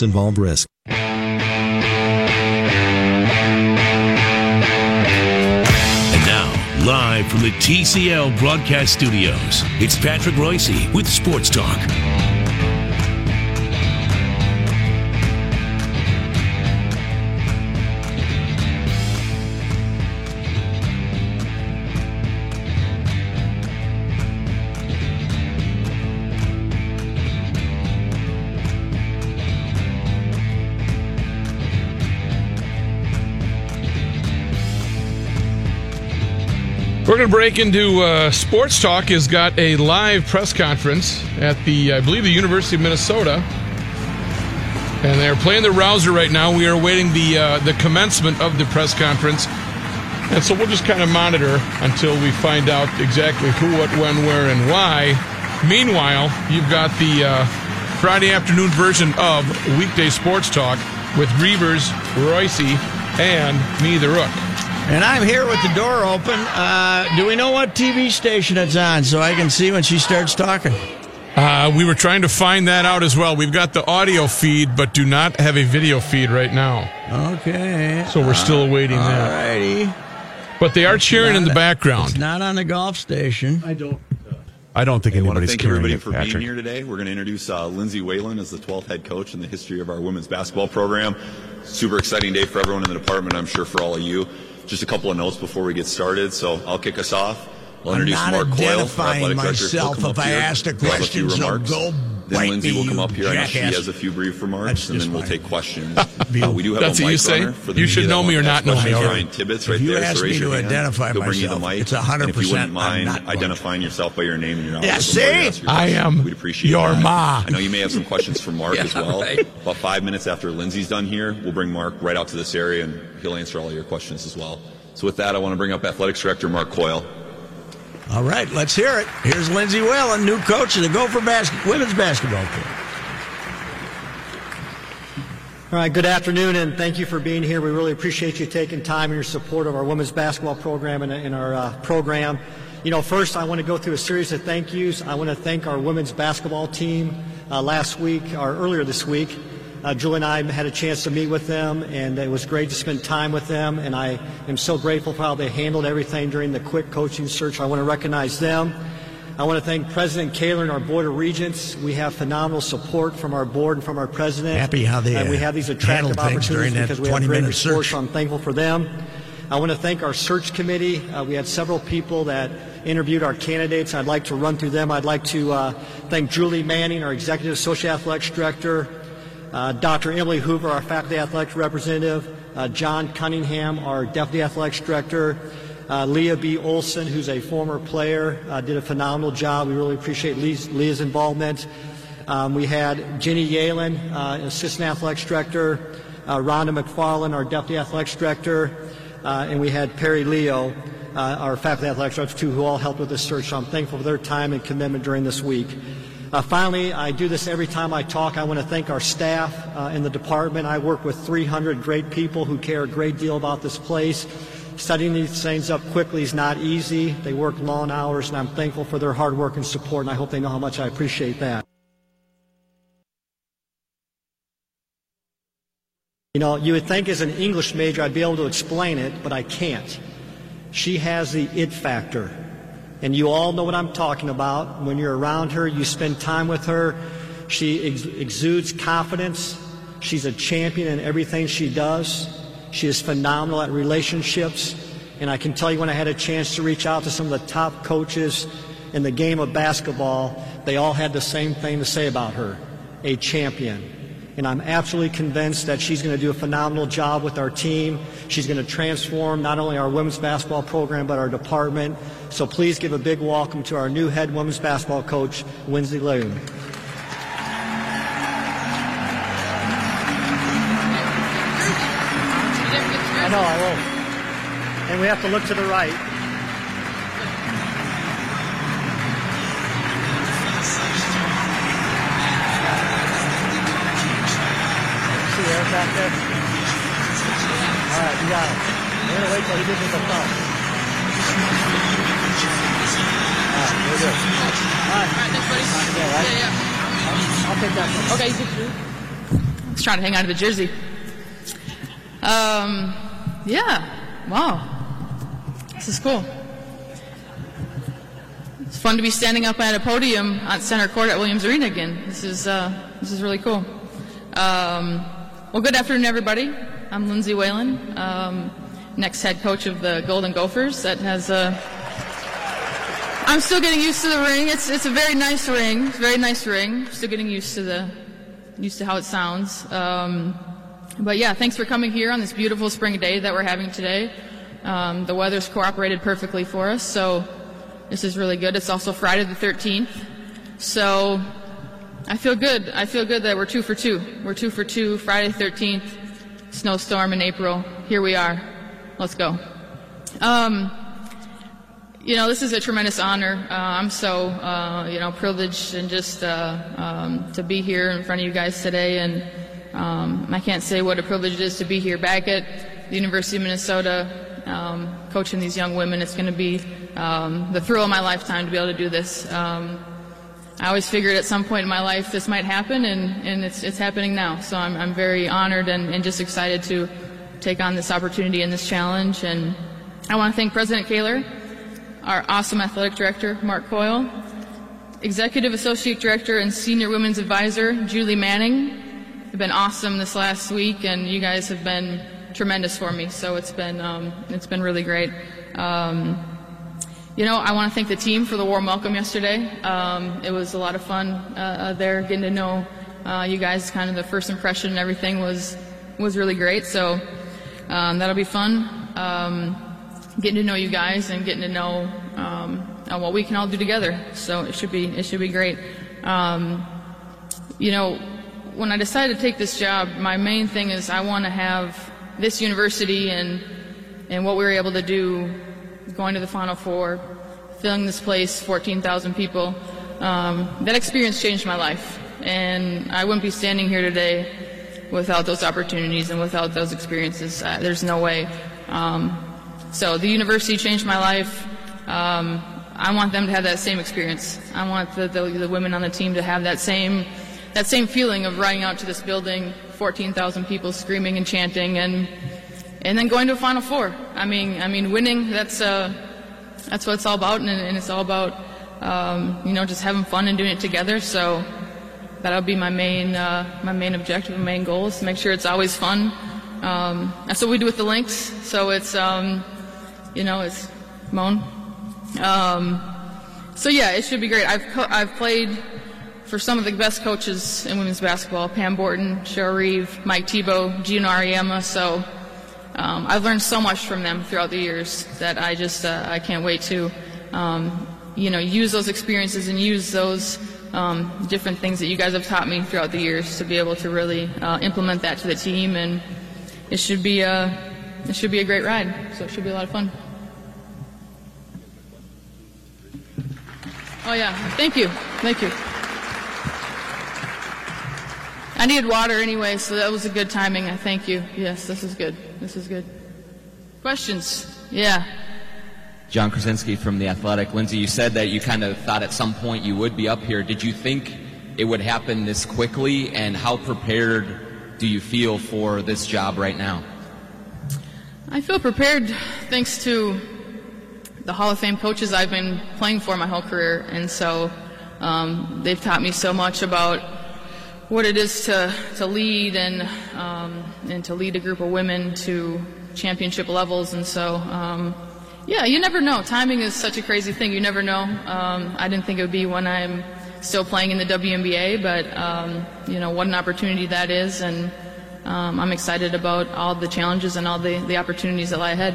Involve risk. And now, live from the TCL broadcast studios, it's Patrick Royce with Sports Talk. We're going to break into uh, Sports Talk. Has got a live press conference at the, I believe, the University of Minnesota, and they're playing the Rouser right now. We are awaiting the uh, the commencement of the press conference, and so we'll just kind of monitor until we find out exactly who, what, when, where, and why. Meanwhile, you've got the uh, Friday afternoon version of Weekday Sports Talk with Reavers, Royce, and me, the Rook. And I'm here with the door open. Uh, do we know what TV station it's on so I can see when she starts talking? Uh, we were trying to find that out as well. We've got the audio feed, but do not have a video feed right now. Okay. So we're still awaiting that. Alrighty. But they are cheering in the It's background. not on the golf station. I don't. I don't think I want to anybody's thank carrying everybody it, for Patrick. being here today. We're going to introduce uh, Lindsay Whalen as the 12th head coach in the history of our women's basketball program. Super exciting day for everyone in the department. I'm sure for all of you. Just a couple of notes before we get started. So I'll kick us off. I'll I'm introduce not Mark Coyle, identifying myself if I here, asked a question, so go then bite Lindsay will come up here. I know she has a few brief remarks, and then we'll take questions. uh, we do have That's a mic you say? for the You should know me or not know me. Ryan Tibbetts right If you there. ask so raise me your to hand. identify He'll bring you the mic. it's 100% And if you wouldn't mind identifying yourself by your name and your knowledge Yeah, see? I am We'd appreciate your that. ma. I know you may have some questions for Mark Yeah, as well. right. About five minutes after Lindsay's done here, we'll bring Mark right out to this area and he'll answer all of your questions as well. So with that, I want to bring up Athletics Director Mark Coyle. All right, let's hear it. Here's Lindsay Whalen, new coach of the Gopher women's basketball team. All right, good afternoon, and thank you for being here. We really appreciate you taking time and your support of our women's basketball program and, and our uh, program. You know, first, I want to go through a series of thank yous. I want to thank our women's basketball team uh, last week, or earlier this week. Uh, Julie and I had a chance to meet with them, and it was great to spend time with them. And I am so grateful for how they handled everything during the quick coaching search. I want to recognize them. I want to thank President Kaler and our Board of Regents. We have phenomenal support from our board and from our president. Happy how they, and we uh, have these attractive handled during opportunities because we have great 20-minute search. so I'm thankful for them. I want to thank our search committee. Uh, we had several people that interviewed our candidates. I'd like to run through them. I'd like to uh, thank Julie Manning, our Executive Associate Athletics Director, uh, Dr. Emily Hoover, our Faculty Athletics Representative, uh, John Cunningham, our Deputy Athletics Director, uh, Leah B. Olson, who's a former player, uh, did a phenomenal job. We really appreciate Leah's, Leah's involvement. Um, we had Jenny Yalen, uh, Assistant Athletics Director, Rhonda McFarland, our Deputy Athletics Director, and we had Perry Leo, our Faculty Athletics Director, too, who all helped with this search. So I'm thankful for their time and commitment during this week. Uh, finally, I do this every time I talk. I want to thank our staff uh, in the department. I work with 300 great people who care a great deal about this place. Setting these things up quickly is not easy. They work long hours, and I'm thankful for their hard work and support, and I hope they know how much I appreciate that. You know, you would think as an English major I'd be able to explain it, but I can't. She has the it factor. And you all know what I'm talking about. When you're around her, you spend time with her. She ex- exudes confidence. She's a champion in everything she does. She is phenomenal at relationships. And I can tell you when I had a chance to reach out to some of the top coaches in the game of basketball, they all had the same thing to say about her a champion and I'm absolutely convinced that she's going to do a phenomenal job with our team. She's going to transform not only our women's basketball program, but our department. So please give a big welcome to our new head women's basketball coach, Lindsay Loon. I know, I won't. And we have to look to the right. Yeah. I'll take that one. Okay, you two. Trying to hang on to the jersey. Um, yeah. Wow. This is cool. It's fun to be standing up at a podium on center court at Williams Arena again. This is uh, this is really cool. Um, well, good afternoon, everybody. I'm Lindsay Whalen, um, next head coach of the Golden Gophers. That has uh, I'm still getting used to the ring. It's it's a very nice ring. It's a very nice ring. Still getting used to the used to how it sounds. Um, but yeah, thanks for coming here on this beautiful spring day that we're having today. Um, the weather's cooperated perfectly for us, so this is really good. It's also Friday the 13th, so I feel good. I feel good that we're two for two. We're two for two. Friday 13th, snowstorm in April. Here we are. Let's go. Um, you know, this is a tremendous honor. Uh, I'm so, uh, you know, privileged and just uh, um, to be here in front of you guys today. And um, I can't say what a privilege it is to be here back at the University of Minnesota, um, coaching these young women. It's going to be um, the thrill of my lifetime to be able to do this. Um, I always figured at some point in my life this might happen, and, and it's, it's happening now. So I'm, I'm very honored and, and just excited to take on this opportunity and this challenge. And I want to thank President Kaler our awesome athletic director, Mark Coyle, executive associate director and senior women's advisor, Julie Manning. Have been awesome this last week, and you guys have been tremendous for me. So it's been um, it's been really great. Um, you know, I want to thank the team for the warm welcome yesterday. Um, it was a lot of fun uh, there, getting to know uh, you guys. Kind of the first impression and everything was was really great. So um, that'll be fun. Um, getting to know you guys and getting to know um, what we can all do together. So it should be it should be great. Um, you know, when I decided to take this job, my main thing is I want to have this university and and what we were able to do, going to the Final Four, filling this place, 14,000 people. Um, that experience changed my life, and I wouldn't be standing here today without those opportunities and without those experiences. Uh, there's no way. Um, so the university changed my life. Um, I want them to have that same experience. I want the, the, the, women on the team to have that same that same feeling of running out to this building, 14,000 people screaming and chanting, and and then going to a Final Four. I mean, I mean, winning. That's uh, that's what it's all about, and, and it's all about um, you know just having fun and doing it together. So that'll be my main uh, my main objective, my main goal is to make sure it's always fun. Um, that's what we do with the Lynx. So it's um, you know, it's Moan. Um, so yeah, it should be great. I've co- I've played for some of the best coaches in women's basketball: Pam Borton, Cheryl Reeve, Mike Thibault, Geno Auriemma. So um, I've learned so much from them throughout the years that I just uh, I can't wait to um, you know use those experiences and use those um, different things that you guys have taught me throughout the years to be able to really uh, implement that to the team and it should be a it should be a great ride. So it should be a lot of fun. Oh yeah, thank you, thank you. I needed water anyway, so that was a good timing. I thank you. Yes, this is good. This is good. Questions? Yeah. Jon Krawczynski from The Athletic. Lindsay, you said that you kind of thought at some point you would be up here. Did you think it would happen this quickly, and how prepared do you feel for this job right now? I feel prepared thanks to the Hall of Fame coaches I've been playing for my whole career, and so um, they've taught me so much about what it is to, to lead and um, and to lead a group of women to championship levels, and so um, yeah, you never know. Timing is such a crazy thing. You never know. Um, I didn't think it would be when I'm still playing in the WNBA, but um, you know what an opportunity that is, and um, I'm excited about all the challenges and all the, the opportunities that lie ahead.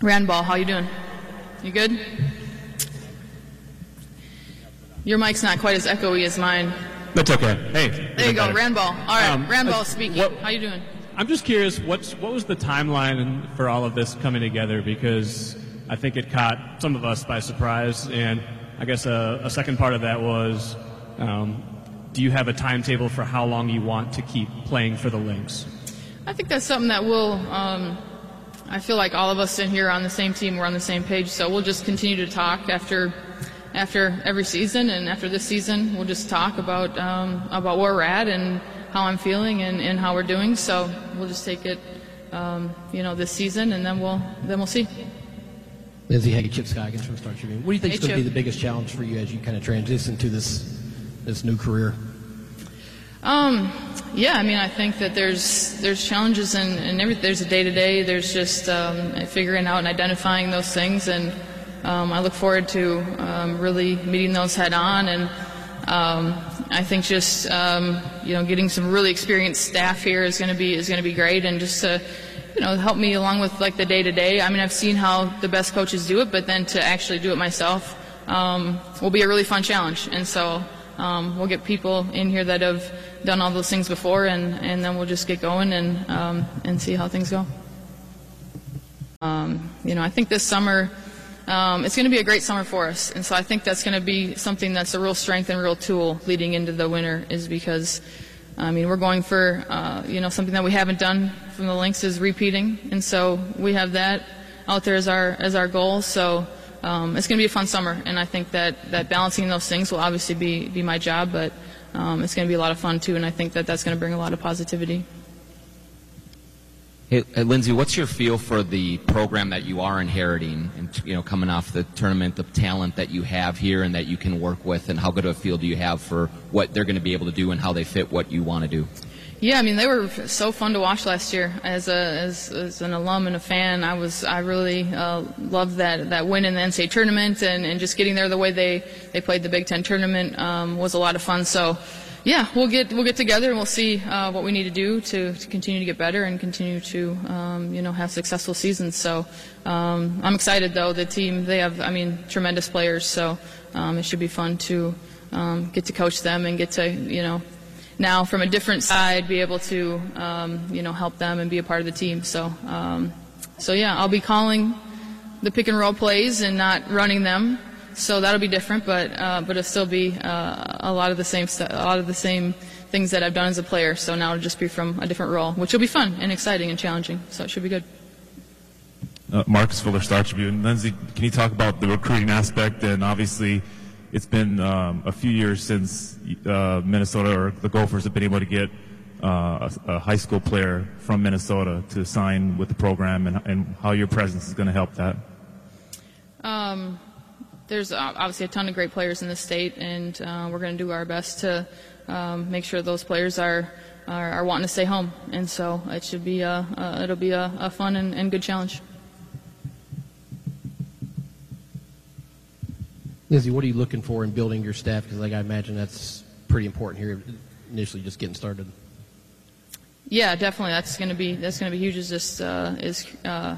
Randball, how you doing? You good? Your mic's not quite as echoey as mine. That's okay. Hey. There you go, better. Randball. All right, Um, Randball uh, speaking. what- How you doing? I'm just curious, what's what was the timeline for all of this coming together? Because I think it caught some of us by surprise, and I guess a, a second part of that was, um, do you have a timetable for how long you want to keep playing for the Lynx? I think that's something that we'll. Um, I feel like all of us in here are on the same team. We're on the same page, so we'll just continue to talk after after every season and after this season. We'll just talk about um, about where we're at and how I'm feeling and, and how we're doing. So we'll just take it, um, you know, this season, and then we'll then we'll see. Lindsay Hagee, Chip Scoggins from Star Tribune. What do you think Hey, is going to be the biggest challenge for you as you kind of transition to this this new career? Um, yeah, I mean, I think that there's there's challenges and and every, there's a day to day. There's just um, figuring out and identifying those things, and um, I look forward to um, really meeting those head on. And um, I think just um, you know getting some really experienced staff here is going to be is going to be great, and just to you know help me along with like the day to day. I mean, I've seen how the best coaches do it, but then to actually do it myself um, will be a really fun challenge. And so um, we'll get people in here that have done all those things before, and, and then we'll just get going and and see how things go. You know, I think this summer um, it's going to be a great summer for us, and so I think that's going to be something that's a real strength and real tool leading into the winter, is because. I mean, we're going for uh, you know something that we haven't done from the Lynx is repeating, and so we have that out there as our as our goal. So um, it's going to be a fun summer, and I think that, that balancing those things will obviously be be my job, but um, it's going to be a lot of fun too, and I think that that's going to bring a lot of positivity. Hey, uh, Lindsay, what's your feel for the program that you are inheriting, and you know, coming off the tournament, the talent that you have here and that you can work with, and how good of a feel do you have for what they're going to be able to do and how they fit what you want to do? Yeah, I mean they were so fun to watch last year. As a as, as an alum and a fan, I was I really uh, loved that that win in the NCAA tournament and, and just getting there the way they, they played the Big Ten tournament um, was a lot of fun. So, yeah, we'll get we'll get together and we'll see uh, what we need to do to, to continue to get better and continue to um, you know have successful seasons. So, um, I'm excited though. The team they have I mean tremendous players. So um, it should be fun to um, get to coach them and get to you know now from a different side be able to um, you know help them and be a part of the team. So um, so yeah, I'll be calling the pick and roll plays and not running them. So that'll be different, but uh, but it'll still be uh, a lot of the same stu- a lot of the same things that I've done as a player. So now it'll just be from a different role, which will be fun and exciting and challenging. So it should be good. Uh, Marcus Fuller, Star Tribune. Lindsay, can you talk about the recruiting aspect? And obviously, it's been um, a few years since uh, Minnesota or the Gophers have been able to get uh, a, a high school player from Minnesota to sign with the program, and, and how your presence is going to help that. Um, there's uh, obviously a ton of great players in the state, and uh, we're going to do our best to um, make sure those players are, are are wanting to stay home. And so it should be a, uh, it'll be a, a fun and, and good challenge. Lindsay, what are you looking for in building your staff? Because like I imagine that's pretty important here, initially just getting started. Yeah, definitely. That's going to be that's going to be huge. Is just uh, is uh,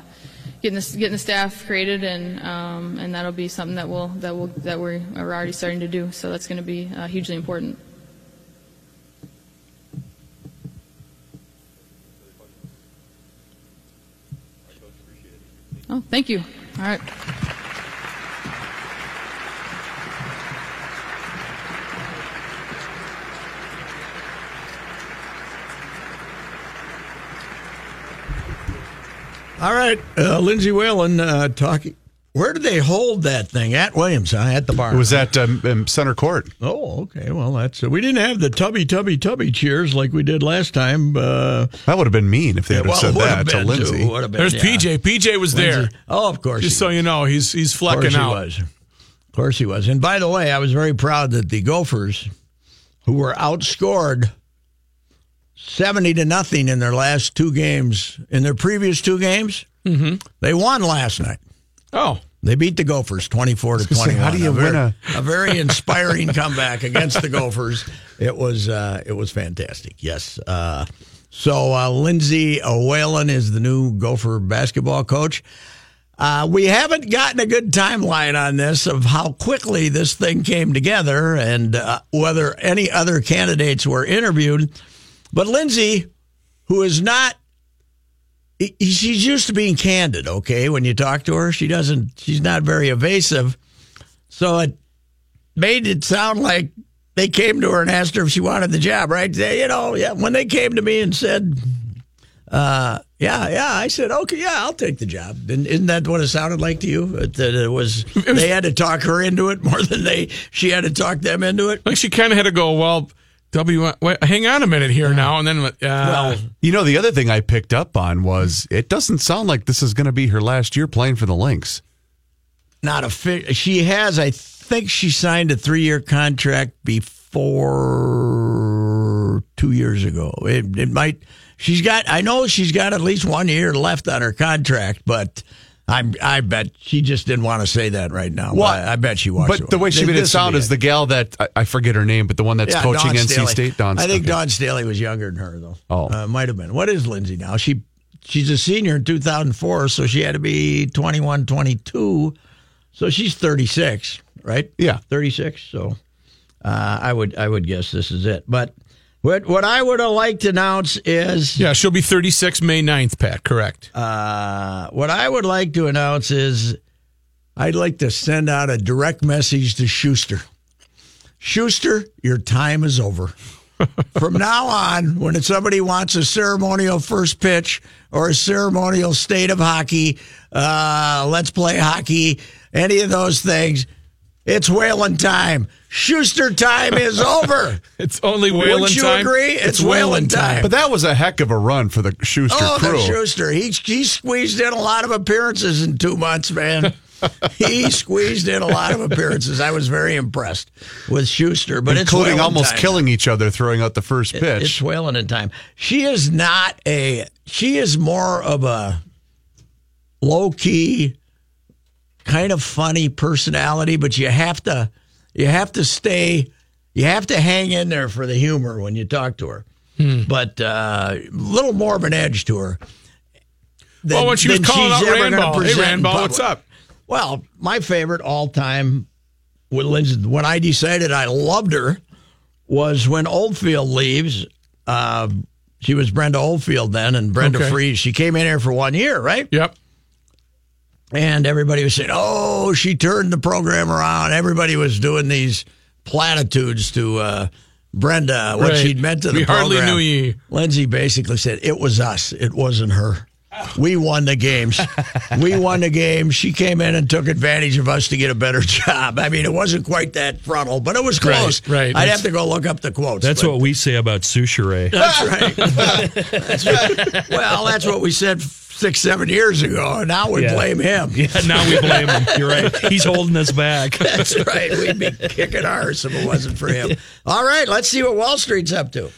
getting the getting the staff created, and um, and that'll be something that will that will that we're, are already starting to do. So that's going to be uh, hugely important. Oh, thank you. All right. All right, uh, Lindsay Whalen uh, talking. Where did they hold that thing at Williams? Huh? At the bar. It was at um, um, center court. Oh, okay. Well, that's we didn't have the tubby tubby tubby cheers like we did last time. Uh, That would have been mean if they had well, said that to been, Lindsay. too. Been, There's yeah. PJ. PJ was there. Oh, of course. Just he so you know, he's he's Of course flecking he out. was. Of course he was. And by the way, I was very proud that the Gophers, who were outscored seventy to nothing in their last two games, in their previous two games, Mm-hmm. they won last night. Oh, They beat the Gophers twenty-four to gonna twenty-one. how do you a win very, a- a very inspiring comeback against the Gophers? It was uh, it was fantastic. Yes. Uh, so uh, Lindsay Whalen is the new Gopher basketball coach. Uh, we haven't gotten a good timeline on this of how quickly this thing came together and uh, whether any other candidates were interviewed. But Lindsay, who is not, she's used to being candid, okay? When you talk to her, she doesn't, she's not very evasive. So it made it sound like they came to her and asked her if she wanted the job, right? They, you know, yeah, when they came to me and said, uh, yeah, yeah, I said, okay, yeah, I'll take the job. Isn't isn't that what it sounded like to you? That it was, they had to talk her into it more than they she had to talk them into it. Like she kind of had to go, well, W, wait, hang on a minute here now, and then uh, Well, You know, the other thing I picked up on was it doesn't sound like this is going to be her last year playing for the Lynx. not a fi- she has i think she signed a three-year contract before two years ago it, it might she's got i know she's got at least one year left on her contract but I'm, I bet she just didn't want to say that right now. Well, I, I bet she wants. But the way she made it sound is the gal that I, I forget her name, but the one that's Yeah, coaching Dawn NC Staley. State. Dawn. I think okay. Dawn Staley was younger than her though. Oh. uh, might have been. What is Lindsay now? She she's a senior in 2004, so she had to be 21, 22. So she's 36, right? Yeah. 36. So uh, I would I would guess this is it. But what what I would have liked to announce is yeah, she'll be 36 May 9th, Pat. Correct. uh, what I would like to announce is I'd like to send out a direct message to Shuster. Shuster, your time is over. From now on, when somebody wants a ceremonial first pitch or a ceremonial state of hockey, uh, let's play hockey, any of those things, it's Whalen time. Shuster time is over. It's only Whalen time. Wouldn't you time. agree? It's, Whalen time. But that was a heck of a run for the Shuster Oh, crew. the Shuster. He, he squeezed in a lot of appearances in two months, man. he squeezed in a lot of appearances. I was very impressed with Shuster, but including Whalen almost time. killing each other throwing out the first It- pitch. It's Whalen in time. She is not a. She is more of a low key, kind of funny personality, but you have to, you have to stay, you have to hang in there for the humor when you talk to her. Hmm. But uh, a little more of an edge to her. than- well, when she was calling out ever hey in what's up? Well, my favorite all time with Lindsay, when I decided I loved her was when Oldfield leaves. Uh, she was Brenda Oldfield then, and Brenda Okay. Frese. She came in here for one year, right? Yep. And everybody was saying, "Oh, she turned the program around." Everybody was doing these platitudes to uh, Brenda, what Right. she'd meant to the We hardly knew ye. Lindsay basically said, "It was us. It wasn't her." We won the games. we won the game. She came in and took advantage of us to get a better job. I mean, it wasn't quite that frontal, but it was Right, close. right. I'd That's- have to go look up the quotes. That's but- what we say about Souchere. That's right. That's right. Well, that's what we said six, seven years ago. and Now we Yeah. blame him. Yeah, now we blame him. You're right. He's holding us back. That's right. We'd be kicking ours if it wasn't for him. All right, let's see what Wall Street's up to.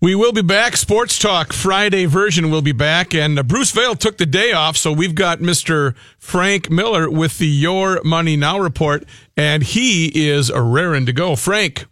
We will be back. Sports Talk Friday version will be back. And uh, Bruce Vail took the day off, so we've got Mr. Frank Miller with the Your Money Now report, and he is a raring to go. Frank.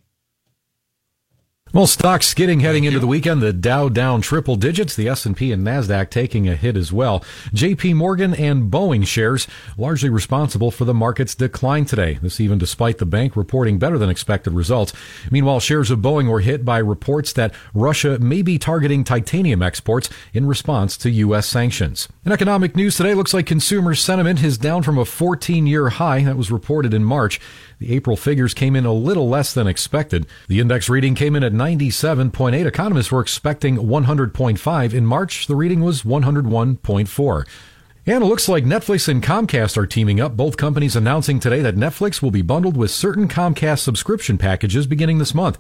Well, stocks skidding heading into the weekend. The Dow down triple digits. The S&P and Nasdaq taking a hit as well. J.P. Morgan and Boeing shares largely responsible for the market's decline today. This even despite the bank reporting better than expected results. Meanwhile, shares of Boeing were hit by reports that Russia may be targeting titanium exports in response to U.S. sanctions. In economic news today, looks like consumer sentiment is down from a 14-year high that was reported in March. The April figures came in a little less than expected. The index reading came in at 97.8. Economists were expecting 100.5. In March, the reading was 101.4. And it looks like Netflix and Comcast are teaming up, both companies announcing today that Netflix will be bundled with certain Comcast subscription packages beginning this month.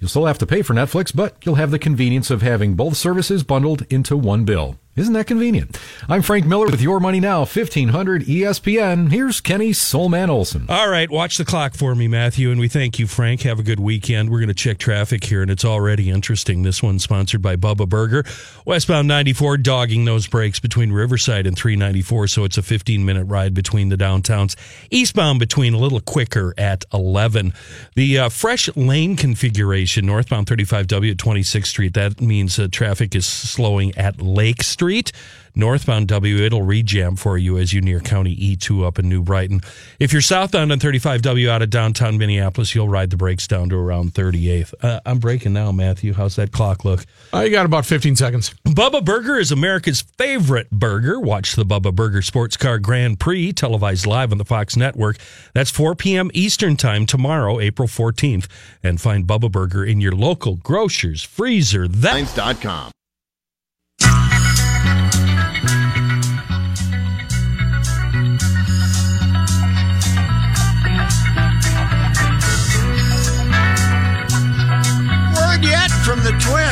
You'll still have to pay for Netflix, but you'll have the convenience of having both services bundled into one bill. Isn't that convenient? I'm Frank Miller with Your Money Now, 1500 ESPN. Here's Kenny Solman Olson. All right, watch the clock for me, Matthew, and we thank you, Frank. Have a good weekend. We're going to check traffic here, and it's already interesting. This one's sponsored by Bubba Burger. Westbound 94, dogging those brakes between Riverside and 394, so it's a 15 minute ride between the downtowns. Eastbound between a little quicker at 11. The uh, fresh lane configuration, northbound 35W at 26th Street, that means uh, traffic is slowing at Lake Street. Street. Northbound W, it'll rejam for you as you near County E2 up in New Brighton. If you're southbound on 35W out of downtown Minneapolis, you'll ride the brakes down to around 38th. Uh, I'm breaking now, Matthew. How's that clock look? I got about 15 seconds. Bubba Burger is America's favorite burger. Watch the Bubba Burger Sports Car Grand Prix televised live on the Fox Network. That's 4 p.m. Eastern Time tomorrow, April 14th. And find Bubba Burger in your local grocers, freezer, that. Word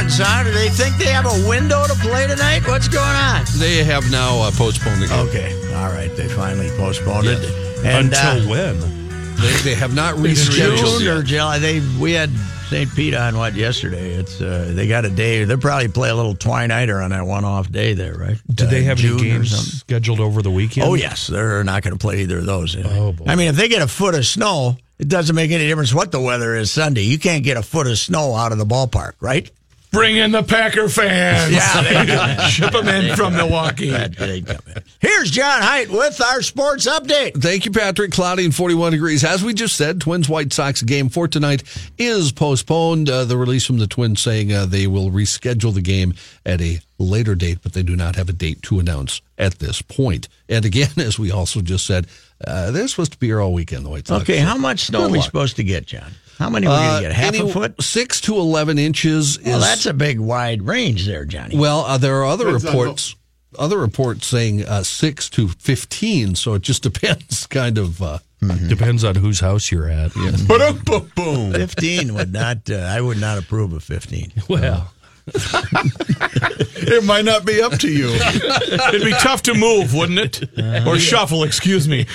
the huh? Do they think they have a window to play tonight? What's going on? They have now uh, postponed the game. Okay, all right. They finally postponed it. Until uh, when? They, they have not rescheduled June or. July. They we had St. Pete on what yesterday. It's uh, they got a day. They'll probably play a little twinighter on that one off day there, right? Do they Uh, have June any games scheduled over the weekend? Oh yes, they're not going to play either of those. Oh, boy. I mean, if they get a foot of snow, it doesn't make any difference what the weather is Sunday. You can't get a foot of snow out of the ballpark, right? Bring in the Packer fans. Yeah, they come. Ship them in from Milwaukee. They come in. Here's John Height with our sports update. Thank you, Patrick. Cloudy and 41 degrees. As we just said, Twins White Sox game for tonight is postponed. Uh, the release from the Twins saying uh, they will reschedule the game at a later date, but they do not have a date to announce at this point. And again, as we also just said, uh, they're supposed to be here all weekend, the White Sox. Okay, how much snow good are we luck. supposed to get, John? How many are we going Uh, to get? Half any- a foot? Six to 11 inches Well, is. that's a big wide range there, Johnny. Well, uh, there are other Depends on reports. Other reports saying uh, six to fifteen, so it just depends. Kind of uh, Depends on whose house you're at. boom. Fifteen would not. Uh, I would not approve of fifteen. Well, it might not be up to you. It'd be tough to move, wouldn't it? Or shuffle, excuse me.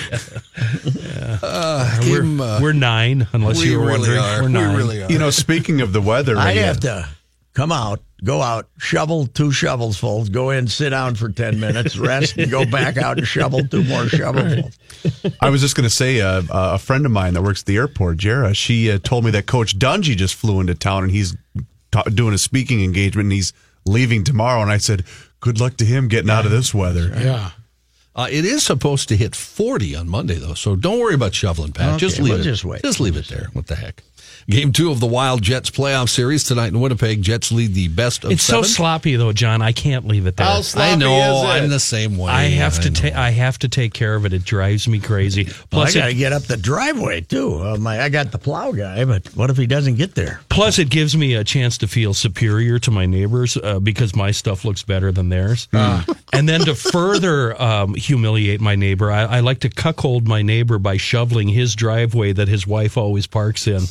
Uh, we're, Kim, uh, we're nine, unless we you were really wondering. are. We're We really are. You know, speaking of the weather, I'd uh, have to come out, go out, shovel two shovels full, go in, sit down for ten minutes, rest, and go back out and shovel two more shovelfuls. I was just going to say, uh, a friend of mine that works at the airport, Jara, she uh, told me that Coach Dungy just flew into town and he's ta- doing a speaking engagement and he's leaving tomorrow. And I said, good luck to him getting out of this weather. Yeah. Uh, it is supposed to hit 40 on Monday, though, so don't worry about shoveling, Pat. just leave we'll it. just wait. Just leave it there. What the heck? Game two of the Wild Jets playoff series tonight in Winnipeg. Jets lead the best of It's seven. so sloppy, though, John. I can't leave it there. How sloppy I know. is it? I'm the same way. I have I to know. take. I have to take care of it. It drives me crazy. Well, I got to get up the driveway too. Uh, my, I got the plow guy, but what if he doesn't get there? plus, it gives me a chance to feel superior to my neighbors uh, because my stuff looks better than theirs. and then to further um, humiliate my neighbor, I, I like to cuckold my neighbor by shoveling his driveway that his wife always parks in.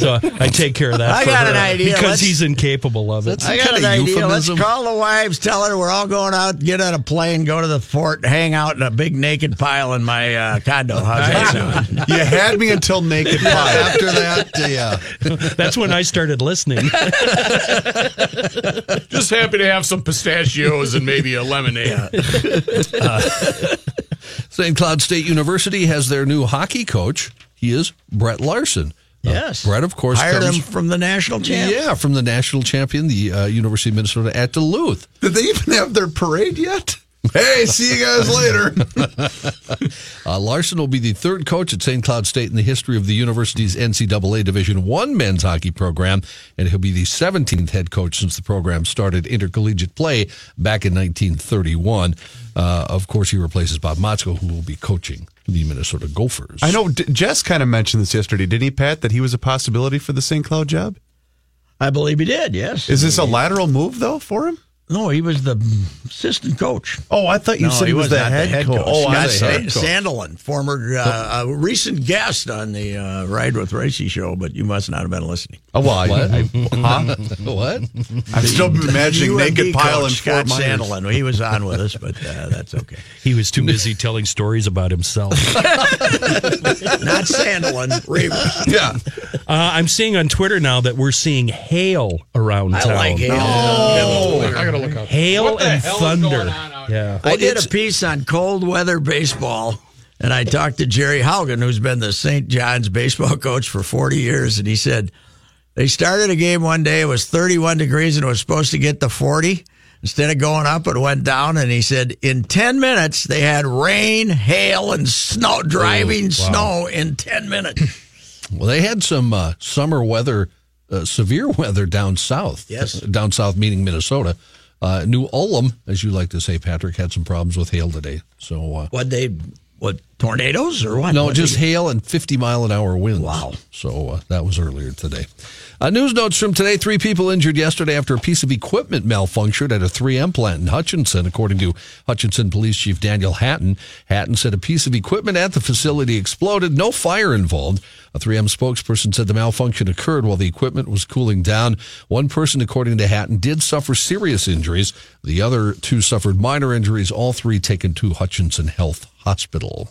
Got so I take care of that. I for got her an idea. because Let's- he's incapable of it. That's- I got an idea. Let's call the wives, tell her we're all going out, get on a plane, go to the fort, hang out in a big naked pile in my uh, condo. How's that sound? You had me until naked pile. After that, uh, yeah. That's when I started listening. Just happy to have some pistachios and maybe a lemonade. St. Cloud State University has their new hockey coach. He is Brett Larson. Uh, Yes. Brett, of course, Hired comes him from the national champ. Yeah, from the national champion, the uh, University of Minnesota at Duluth. Did they even have their parade yet? Hey, see you guys later. Uh, Larson will be the third coach at St. Cloud State in the history of the university's NCAA Division One men's hockey program, and he'll be the 17th head coach since the program started intercollegiate play back in 1931. Uh, of course, he replaces Bob Motzko, who will be coaching the Minnesota Gophers. I know D- Jess kind of mentioned this yesterday, didn't he, Pat, that he was a possibility for the St. Cloud job? I believe he did, yes. Is this a lateral move, though, for him? No, he was the assistant coach. Oh, I thought you no, said he was, the, not head coach. Oh, I'm Scott sorry. Sa- Sandelin, former uh, a recent guest on the uh, Ride with Racy show, but you must not have been listening. Oh, well, I, What? I, huh? what? I'm still imagining naked pile and coach, Scott Fort Myers. Sandelin. He was on with us, but uh, that's okay. He was too busy telling stories about himself. Not Sandelin, Reavers. Yeah. Uh, I'm seeing on Twitter now that we're seeing hail around I town. like hail. Oh, I gotta look up. Hail What the and hell is thunder. going on out yeah. I did a piece on cold weather baseball, and I talked to Jerry Haugen, who's been the St. John's baseball coach for 40 years, and he said they started a game one day. It was 31 degrees, and it was supposed to get to 40. Instead of going up, it went down. And he said in 10 minutes, they had rain, hail, and snow, driving wow. snow in 10 minutes. Well, they had some uh, summer weather, uh, severe weather down south. Yes. down south meaning Minnesota. Uh, New Ulm, as you like to say, Patrick, had some problems with hail today. So uh, what they what tornadoes or what? No, What just hail and 50 mile an hour winds. Wow. So uh, that was earlier today. Uh, news notes from today three people injured yesterday after a piece of equipment malfunctioned at a 3M plant in Hutchinson, according to Hutchinson Police Chief Daniel Hatton. Hatton said a piece of equipment at the facility exploded, no fire involved. A 3M spokesperson said the malfunction occurred while the equipment was cooling down. One person, according to Hatton, did suffer serious injuries. The other two suffered minor injuries, all three taken to Hutchinson Health Hospital.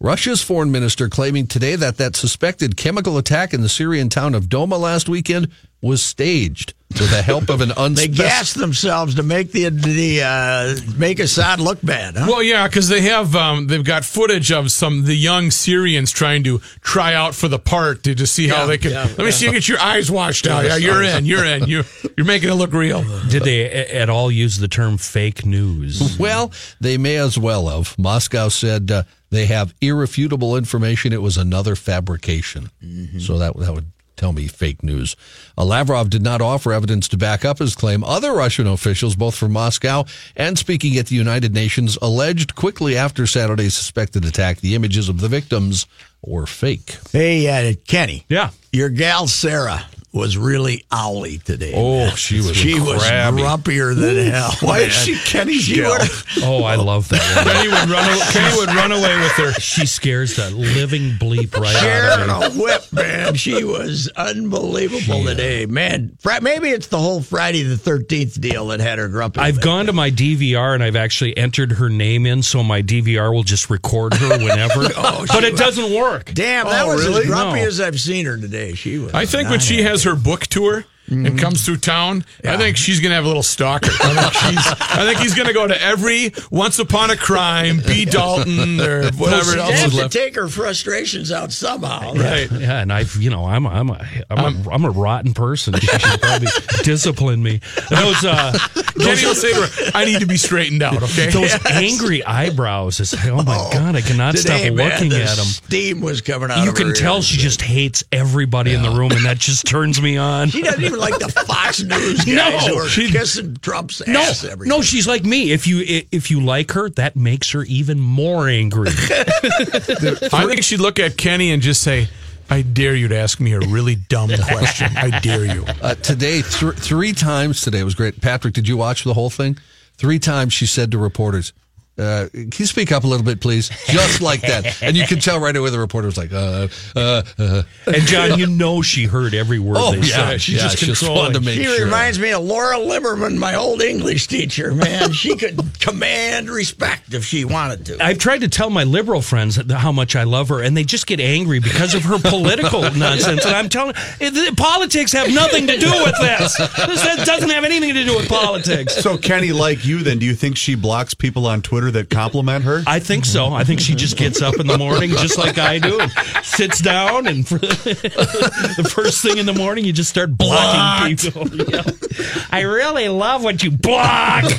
Russia's foreign minister claiming today that that suspected chemical attack in the Syrian town of Douma last weekend was staged with the help of an They unspecified. gassed themselves to make the the uh, make Assad look bad. Huh? Well, yeah, because they have um, they've got footage of some the young Syrians trying to try out for the part to just see how Yeah, they can. yeah, let me see you get your eyes washed out. Yeah, you're in. You're in. You you're making it look real. Did they at all use the term fake news? Well, they may as well have. Moscow said uh, they have irrefutable information. It was another fabrication. So that that would tell me fake news. Uh, Lavrov did not offer evidence to back up his claim. Other Russian officials, both from Moscow and speaking at the United Nations, alleged quickly after Saturday's suspected attack the images of the victims were fake. Hey, uh, Kenny. Yeah. Your gal Sarah was really owly today. Oh, man. she was she was crabby. grumpier than hell. Why man. is she Kenny's She gal? would've- Oh, I love that one. Kenny would run. a- Kenny would run away with her. She scares the living bleep right out Sharing of me. a whip, man. She was unbelievable today, man. Maybe it's the whole Friday the Thirteenth deal that had her grumpy. I've gone to my DVR and I've actually entered her name in, so my DVR will just record her whenever. Oh, but it was- doesn't work. Damn, that Oh, was really? as grumpy No. as I've seen her today. She was. I think when she has her book tour and comes through town, I think she's gonna have a little stalker. I think she's. I think he's gonna go to every Once Upon a Crime, B. Dalton, or whatever She else has is to left. take her frustrations out somehow. Right. Yeah, and I've you know I'm a, I'm a I'm a I'm a rotten person. She should probably discipline me. Those uh, Kenny will say to her, "I need to be straightened out." Okay. those angry eyebrows. It's like, oh my god, I cannot Today, stop man, looking the at them. Steam was coming out. You of can her tell ears. she just hates everybody in the room, and that just turns me on. She doesn't even like the Fox News guys No, who are she- kissing Trump's No, ass every no, she's like me. If you if you like her, that makes her even more angry. I think she'd look at Kenny and just say, "I dare you to ask me a really dumb question. I dare you." Uh, today, th- three times today was great. Patrick, did you watch the whole thing? Three times she said to reporters, uh, "Can you speak up a little bit, please?" Just like that, and you can tell right away the reporter was like, "Uh, uh, uh." and John, you know she heard every word Oh, they yeah, said. She's yeah, just she just controlling. wanted to make She sure. reminds me of Laura Liberman, my old English teacher. Man, she could command respect if she wanted to. I've tried to tell my liberal friends how much I love her, and they just get angry because of her political nonsense. And I'm telling, it, politics have nothing to do with this. This doesn't have anything to do with politics. So Kenny, like you, then do you think she blocks people on Twitter that compliment her? I think so. I think she just gets up in the morning, just like I do, and sits down, and for the first thing in the morning, you just start blocking people. Yeah. I really love what you block.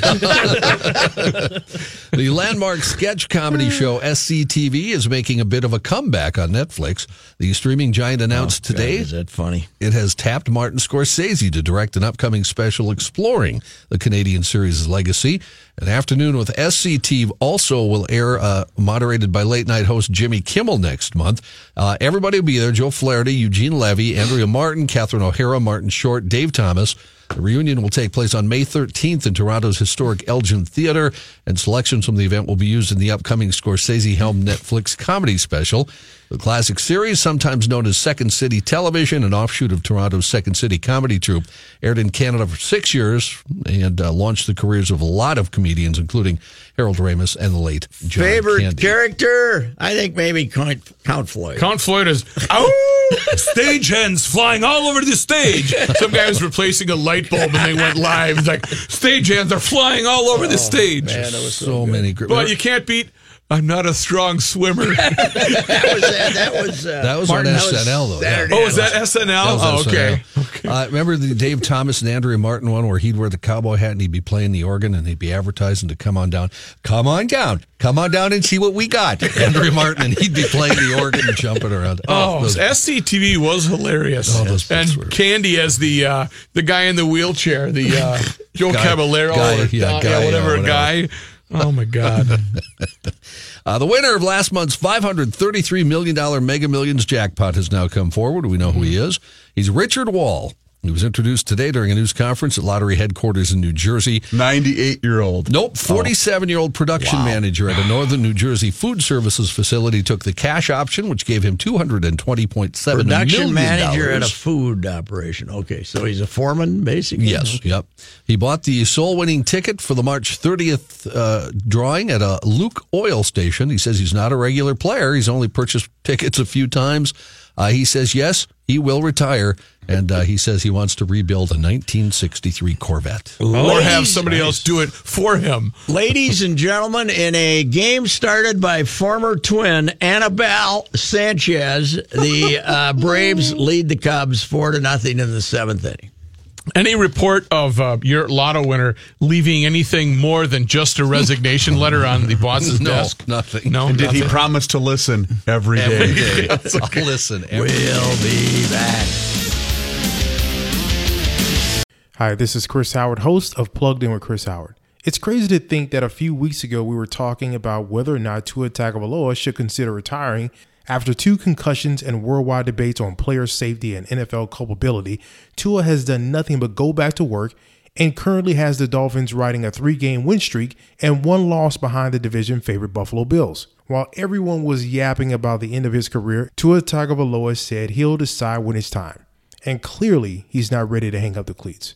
The landmark sketch comedy show SCTV is making a bit of a comeback on Netflix. The streaming giant announced oh, today is that funny? it has tapped Martin Scorsese to direct an upcoming special exploring the Canadian series' legacy. An afternoon with SCTV also will air, uh, moderated by late night host Jimmy Kimmel next month. Uh, everybody will be there: Joe Flaherty, Eugene Levy, Andrea Martin, Catherine O'Hara, Martin Short, Dave Thomas. The reunion will take place on May 13th in Toronto's historic Elgin Theatre, and selections from the event will be used in the upcoming Scorsese helmed Netflix comedy special. The classic series, sometimes known as Second City Television, an offshoot of Toronto's Second City comedy troupe, aired in Canada for six years and uh, launched the careers of a lot of comedians, including Harold Ramis and the late John Favorite Candy. character? I think maybe Count, Count Floyd. Count Floyd is oh, stagehands flying all over the stage. Some guy was replacing a light bulb and they went live. It's like stagehands are flying all over the stage. Man, that was so many great. But you can't beat I'm not a strong swimmer. that was uh, that was uh, That was Martin, on that was SNL, though. yeah. Saturday oh, is that Live. SNL? That was oh, okay. SNL. Uh, remember the Dave Thomas and Andrea Martin one where he'd wear the cowboy hat and he'd be playing the organ and he'd be advertising to come on down, come on down, come on down and see what we got. Andrea Martin and he'd be playing the organ and jumping around. Oh, those- SCTV was hilarious. Oh, those and bits were- Candy as the uh, the guy in the wheelchair, the uh, Joe Guy- Caballero guy, or yeah, Don- guy, yeah, whatever, whatever. guy. Oh my God! Uh, the winner of last month's $533 million Mega Millions jackpot has now come forward. We know who he is. He's Richard Wahl. He was introduced today during a news conference at lottery headquarters in New Jersey. 98 year old. Nope, 47 year old production manager at a northern New Jersey food services facility took the cash option, which gave him $220.7 million. production manager at a food operation. Okay, so he's a foreman, basically. Yes, yep. He bought the sole winning ticket for the March 30th uh, drawing at a Lukoil station. He says he's not a regular player, he's only purchased tickets a few times. Uh, he says, yes, he will retire. And uh, he says he wants to rebuild a 1963 Corvette. or have Ladies- somebody else do it for him. Ladies and gentlemen, in a game started by former twin Anibal Sanchez, the uh, Braves lead the Cubs four to nothing in the seventh inning. Any report of uh, your lotto winner leaving anything more than just a resignation letter on the boss's No, desk? nothing. No, And did he promise to listen every day? Every day. I'll listen. Every We'll be back. Hi, this is Chris Howard, host of Plugged In with Chris Howard. It's crazy to think that a few weeks ago we were talking about whether or not Tua Tagovailoa should consider retiring after two concussions and worldwide debates on player safety and NFL culpability. Tua has done nothing but go back to work and currently has the Dolphins riding a three-game win streak and one loss behind the division favorite Buffalo Bills. While everyone was yapping about the end of his career, Tua Tagovailoa said he'll decide when it's time, and clearly he's not ready to hang up the cleats.